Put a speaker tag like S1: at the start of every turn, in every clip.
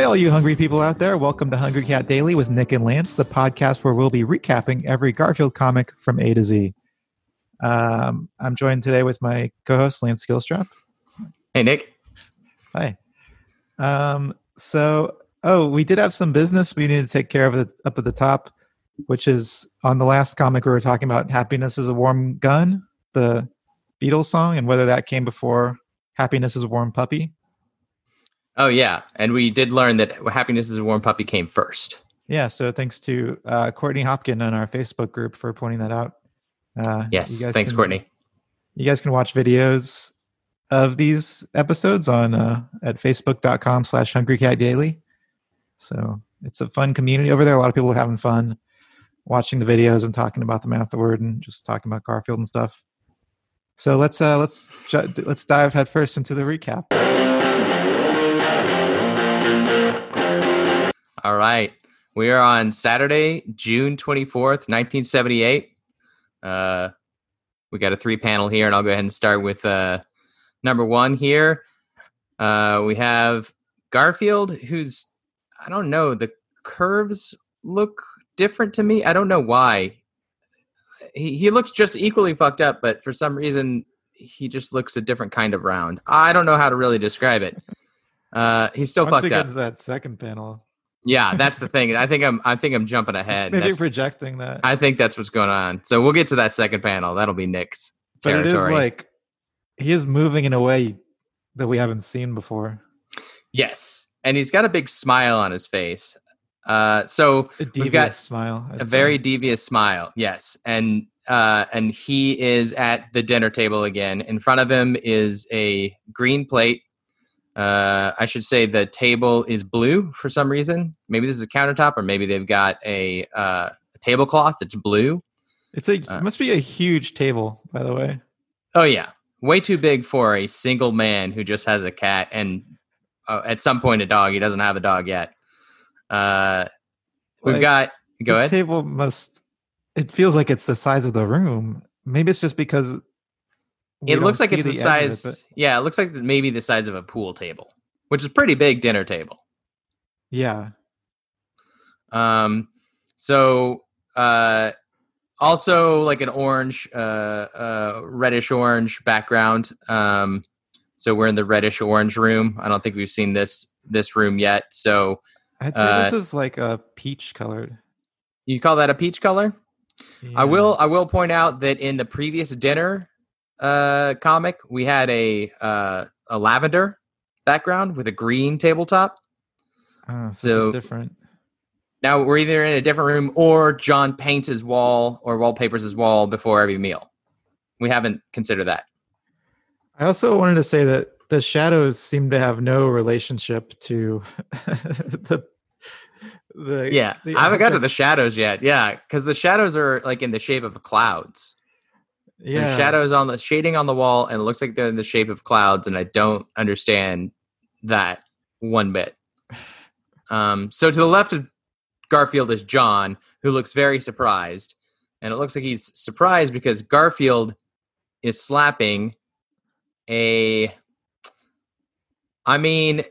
S1: Hi, all you hungry people out there. Welcome to Hungry Cat Daily with Nick and Lance, the podcast where we'll be recapping every Garfield comic from A to Z. Um, I'm joined today with my co host, Lance Skillstrap.
S2: Hey, Nick.
S1: Hi. Um, so, oh, we did have some business we need to take care of at, up at the top, which is on the last comic we were talking about Happiness is a Warm Gun, the Beatles song, and whether that came before Happiness is a Warm Puppy.
S2: Oh yeah, and we did learn that happiness is a warm puppy came first.
S1: Yeah, so thanks to uh, Courtney Hopkin on our Facebook group for pointing that out.
S2: Uh, yes, thanks, can, Courtney.
S1: You guys can watch videos of these episodes on uh, at facebook.com slash hungry cat daily. So it's a fun community over there. A lot of people are having fun watching the videos and talking about them afterward and just talking about Garfield and stuff. So let's uh, let's let's dive headfirst into the recap.
S2: All right. We are on Saturday, June 24th, 1978. Uh, we got a three panel here, and I'll go ahead and start with uh, number one here. Uh, we have Garfield, who's, I don't know, the curves look different to me. I don't know why. He, he looks just equally fucked up, but for some reason, he just looks a different kind of round. I don't know how to really describe it. Uh, he's still
S1: Once
S2: fucked
S1: we get
S2: up.
S1: To that second panel,
S2: yeah, that's the thing. I think I'm I think I'm jumping ahead.
S1: Maybe
S2: that's,
S1: projecting that.
S2: I think that's what's going on. So we'll get to that second panel. That'll be Nick's
S1: but
S2: territory.
S1: it is like he is moving in a way that we haven't seen before.
S2: Yes, and he's got a big smile on his face. Uh, so
S1: a
S2: we've got
S1: smile,
S2: I'd a say. very devious smile. Yes, and uh, and he is at the dinner table again. In front of him is a green plate uh, I should say the table is blue for some reason. Maybe this is a countertop, or maybe they've got a, uh, a tablecloth that's blue.
S1: It's a uh, it must be a huge table, by the way.
S2: Oh yeah, way too big for a single man who just has a cat and uh, at some point a dog. He doesn't have a dog yet. Uh, we've like, got go
S1: this
S2: ahead.
S1: Table must. It feels like it's the size of the room. Maybe it's just because
S2: it looks like it's the, the size. It, yeah, it looks like maybe the size of a pool table, which is pretty big dinner table.
S1: Yeah.
S2: Um. So, uh, also like an orange, uh, uh, reddish orange background. Um. So we're in the reddish orange room. I don't think we've seen this this room yet. So
S1: I'd say uh, this is like a peach colored.
S2: You call that a peach color? Yeah. I will. I will point out that in the previous dinner, uh, comic, we had a uh, a lavender background with a green tabletop.
S1: Oh, so, so different.
S2: Now we're either in a different room or John paints his wall or wallpapers his wall before every meal. We haven't considered that.
S1: I also wanted to say that the shadows seem to have no relationship to the
S2: the yeah the i haven't got to the shadows yet yeah because the shadows are like in the shape of clouds yeah. There's shadows on the shading on the wall, and it looks like they're in the shape of clouds, and I don't understand that one bit. Um, so to the left of Garfield is John, who looks very surprised, and it looks like he's surprised because Garfield is slapping a. I mean,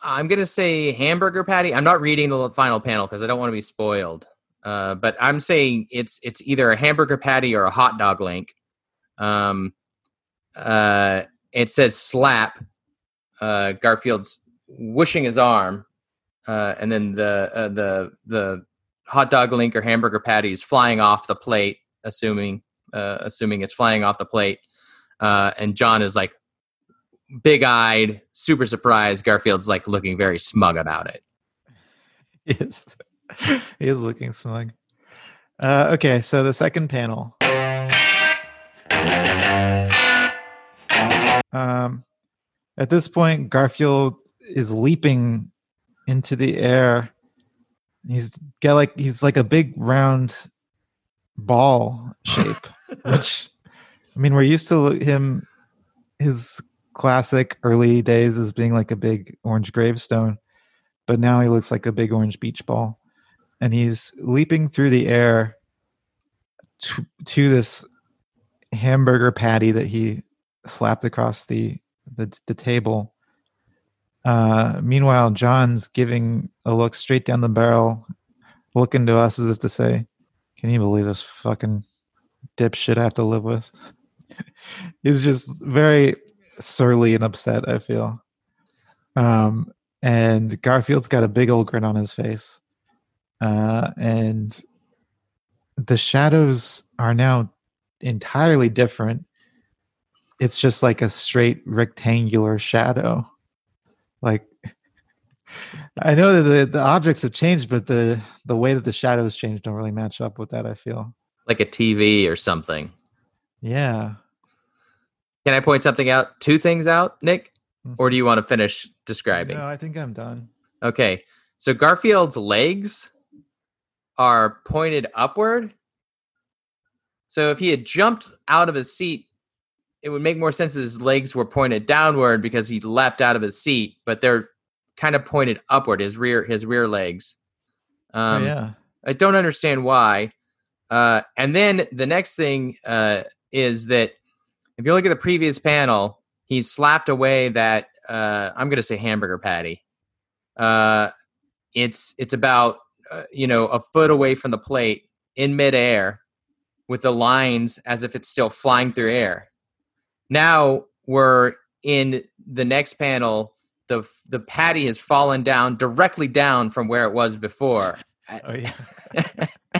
S2: I'm gonna say hamburger patty. I'm not reading the final panel because I don't want to be spoiled. Uh, but I'm saying it's it's either a hamburger patty or a hot dog link, um, uh, it says slap. Uh, Garfield's whooshing his arm, uh, and then the uh, the the hot dog link or hamburger patty is flying off the plate, assuming uh, assuming it's flying off the plate. Uh, and John is like big eyed, super surprised. Garfield's like looking very smug about it.
S1: He is, he is looking smug. Uh, okay, so the second panel. Um, at this point, Garfield is leaping into the air. He's got like he's like a big round ball shape, which I mean we're used to him his classic early days as being like a big orange gravestone, but now he looks like a big orange beach ball, and he's leaping through the air to, to this hamburger patty that he slapped across the the, the table Uh, meanwhile, John's giving a look straight down the barrel, looking to us as if to say, "Can you believe this fucking dipshit I have to live with?" He's just very surly and upset. I feel. Um, and Garfield's got a big old grin on his face, uh, and the shadows are now entirely different. It's just like a straight rectangular shadow. Like I know that the, the objects have changed, but the the way that the shadows change don't really match up with that, I feel.
S2: Like a TV or something.
S1: Yeah.
S2: Can I point something out? Two things out, Nick? Mm-hmm. Or do you want to finish describing?
S1: No, I think I'm done.
S2: Okay. So Garfield's legs are pointed upward. So if he had jumped out of his seat, it would make more sense that his legs were pointed downward because he leapt out of his seat, but they're kind of pointed upward, his rear his rear legs.
S1: Oh, um, oh, yeah.
S2: I don't understand why. Uh, and then the next thing uh, is that if you look at the previous panel, he slapped away that uh, I'm going to say hamburger patty. Uh, it's it's about uh, you know a foot away from the plate in midair with the lines as if it's still flying through air. Now we're in the next panel. The the patty has fallen down directly down from where it was before.
S1: Oh, yeah.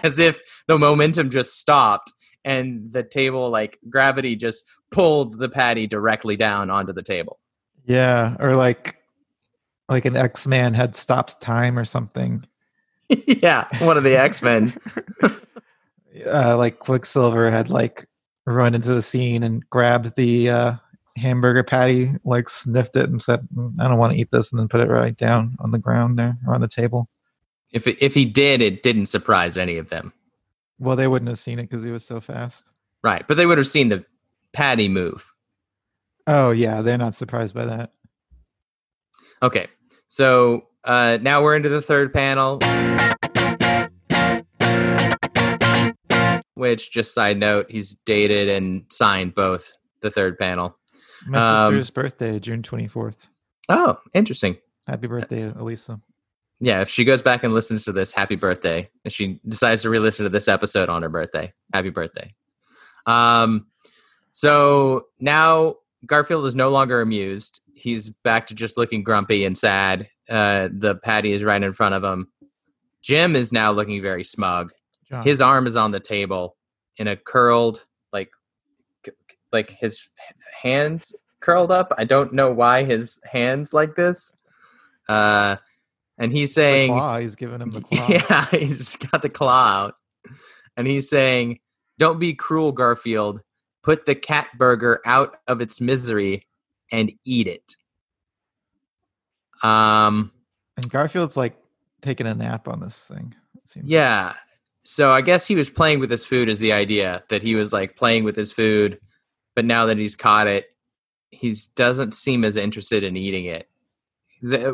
S2: as if the momentum just stopped and the table like gravity just pulled the patty directly down onto the table.
S1: Yeah, or like like an X Man had stopped time or something.
S2: yeah, one of the X Men.
S1: uh, like Quicksilver had like run into the scene and grabbed the uh, hamburger patty, like sniffed it and said, mm, "I don't want to eat this," and then put it right down on the ground there or on the table.
S2: If it, if he did, it didn't surprise any of them.
S1: Well, they wouldn't have seen it because he was so fast.
S2: Right, but they would have seen the patty move.
S1: Oh yeah, they're not surprised by that.
S2: Okay, so uh, now we're into the third panel. Which, just side note, he's dated and signed both the third panel.
S1: My um, sister's birthday, June twenty fourth.
S2: Oh, interesting.
S1: Happy birthday, Elisa.
S2: Yeah, if she goes back and listens to this, happy birthday. If she decides to re-listen to this episode on her birthday, happy birthday. Um, so now Garfield is no longer amused. He's back to just looking grumpy and sad. Uh, the patty is right in front of him. Jim is now looking very smug. John. His arm is on the table in a curled, like, like his hands curled up. I don't know why his hands like this. Uh, and he's saying,
S1: He's giving him the claw.
S2: Yeah, he's got the claw out, and he's saying, "Don't be cruel, Garfield put the cat burger out of its misery and eat it. Um,
S1: and Garfield's like taking a nap on this thing.
S2: Yeah. So I guess he was playing with his food is the idea that he was like playing with his food, but now that he's caught it, he doesn't seem as interested in eating it.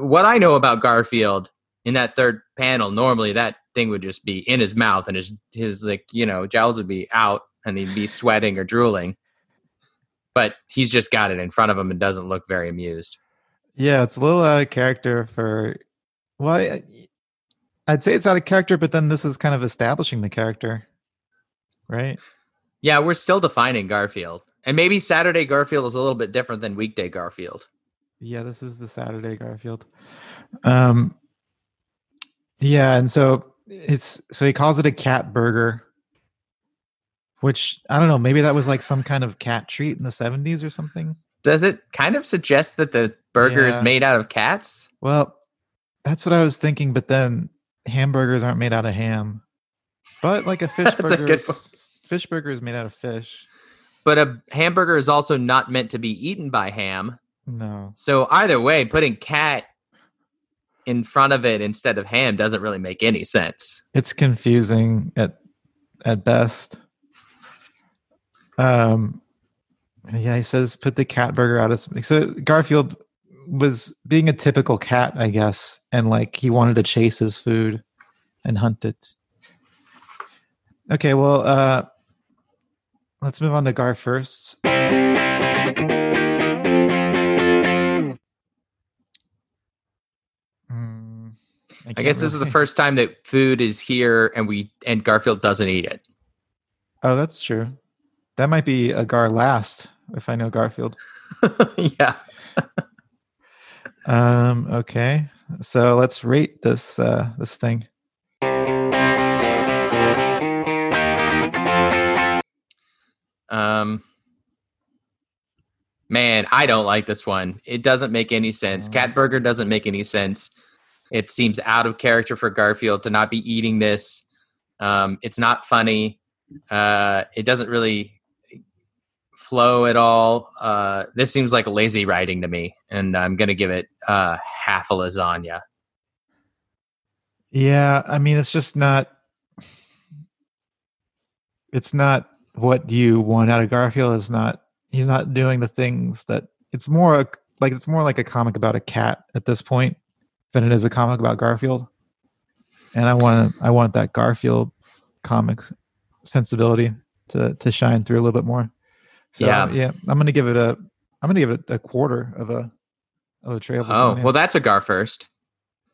S2: What I know about Garfield in that third panel, normally that thing would just be in his mouth and his his like you know jowls would be out and he'd be sweating or drooling. But he's just got it in front of him and doesn't look very amused.
S1: Yeah, it's a little out of character for. Well, I'd say it's out of character, but then this is kind of establishing the character, right?
S2: Yeah, we're still defining Garfield, and maybe Saturday Garfield is a little bit different than weekday Garfield.
S1: Yeah, this is the Saturday Garfield. Um, yeah, and so it's so he calls it a cat burger, which I don't know, maybe that was like some kind of cat treat in the 70s or something.
S2: Does it kind of suggest that the burger yeah. is made out of cats?
S1: Well, that's what I was thinking, but then hamburgers aren't made out of ham. But like a fish burger, a fish burger is made out of fish.
S2: But a hamburger is also not meant to be eaten by ham.
S1: No.
S2: So either way, putting cat in front of it instead of ham doesn't really make any sense.
S1: It's confusing at at best. Um, yeah, he says put the cat burger out of so Garfield was being a typical cat, I guess, and like he wanted to chase his food and hunt it. Okay, well, uh, let's move on to Gar first.
S2: I, I guess this is the first time that food is here and we and Garfield doesn't eat it.
S1: Oh, that's true. That might be a Gar last if I know Garfield.
S2: yeah.
S1: Um. Okay. So let's rate this uh this thing.
S2: Um. Man, I don't like this one. It doesn't make any sense. Cat Burger doesn't make any sense. It seems out of character for Garfield to not be eating this. Um, it's not funny. Uh, it doesn't really flow at all. Uh, this seems like lazy writing to me, and I'm going to give it uh, half a lasagna.
S1: Yeah, I mean, it's just not. It's not what you want out of Garfield. Is not he's not doing the things that it's more like it's more like a comic about a cat at this point than it is a comic about Garfield. And I want I want that Garfield comic sensibility to to shine through a little bit more. So yeah, yeah I'm gonna give it a I'm gonna give it a quarter of a of a tray of
S2: lasagna. Oh well, that's a Gar first.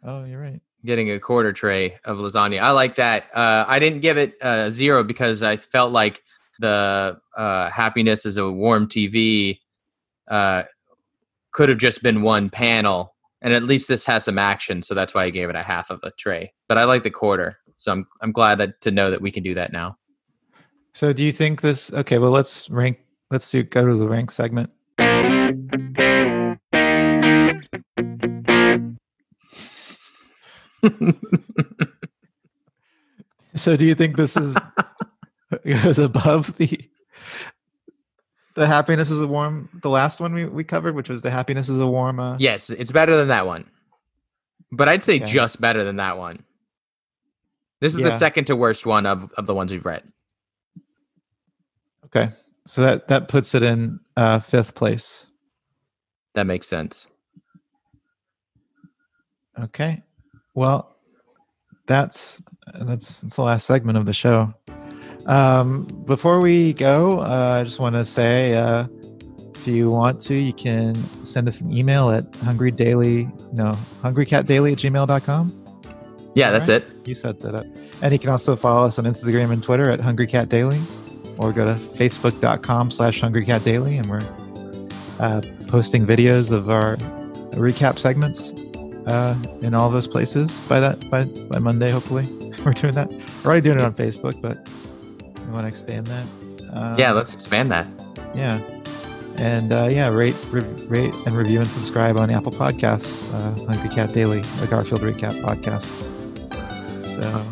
S1: Oh, you're right.
S2: Getting a quarter tray of lasagna. I like that. Uh, I didn't give it a zero because I felt like the uh, happiness is a warm TV uh, could have just been one panel, and at least this has some action, so that's why I gave it a half of a tray. But I like the quarter, so I'm I'm glad that, to know that we can do that now.
S1: So, do you think this? Okay, well, let's rank. Let's do go to the rank segment. so, do you think this is goes above the the happiness is a warm the last one we, we covered which was the happiness is a warm uh...
S2: yes it's better than that one but i'd say okay. just better than that one this is yeah. the second to worst one of, of the ones we've read
S1: okay so that that puts it in uh fifth place
S2: that makes sense
S1: okay well that's that's that's the last segment of the show um, before we go, uh, I just want to say uh, if you want to, you can send us an email at hungrydaily, no, hungrycatdaily at gmail.com.
S2: Yeah, that's right? it.
S1: You set that up. And you can also follow us on Instagram and Twitter at hungrycatdaily or go to facebook.com slash hungrycatdaily and we're uh, posting videos of our recap segments uh, in all those places by that by, by Monday, hopefully. we're doing that. We're already doing it on Facebook, but you want to expand that?
S2: Um, yeah, let's expand that.
S1: Yeah. And uh, yeah, rate, re- rate, and review and subscribe on Apple Podcasts, uh, Hungry Cat Daily, the Garfield Recap podcast. So,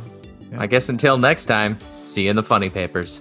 S2: yeah. I guess until next time, see you in the funny papers.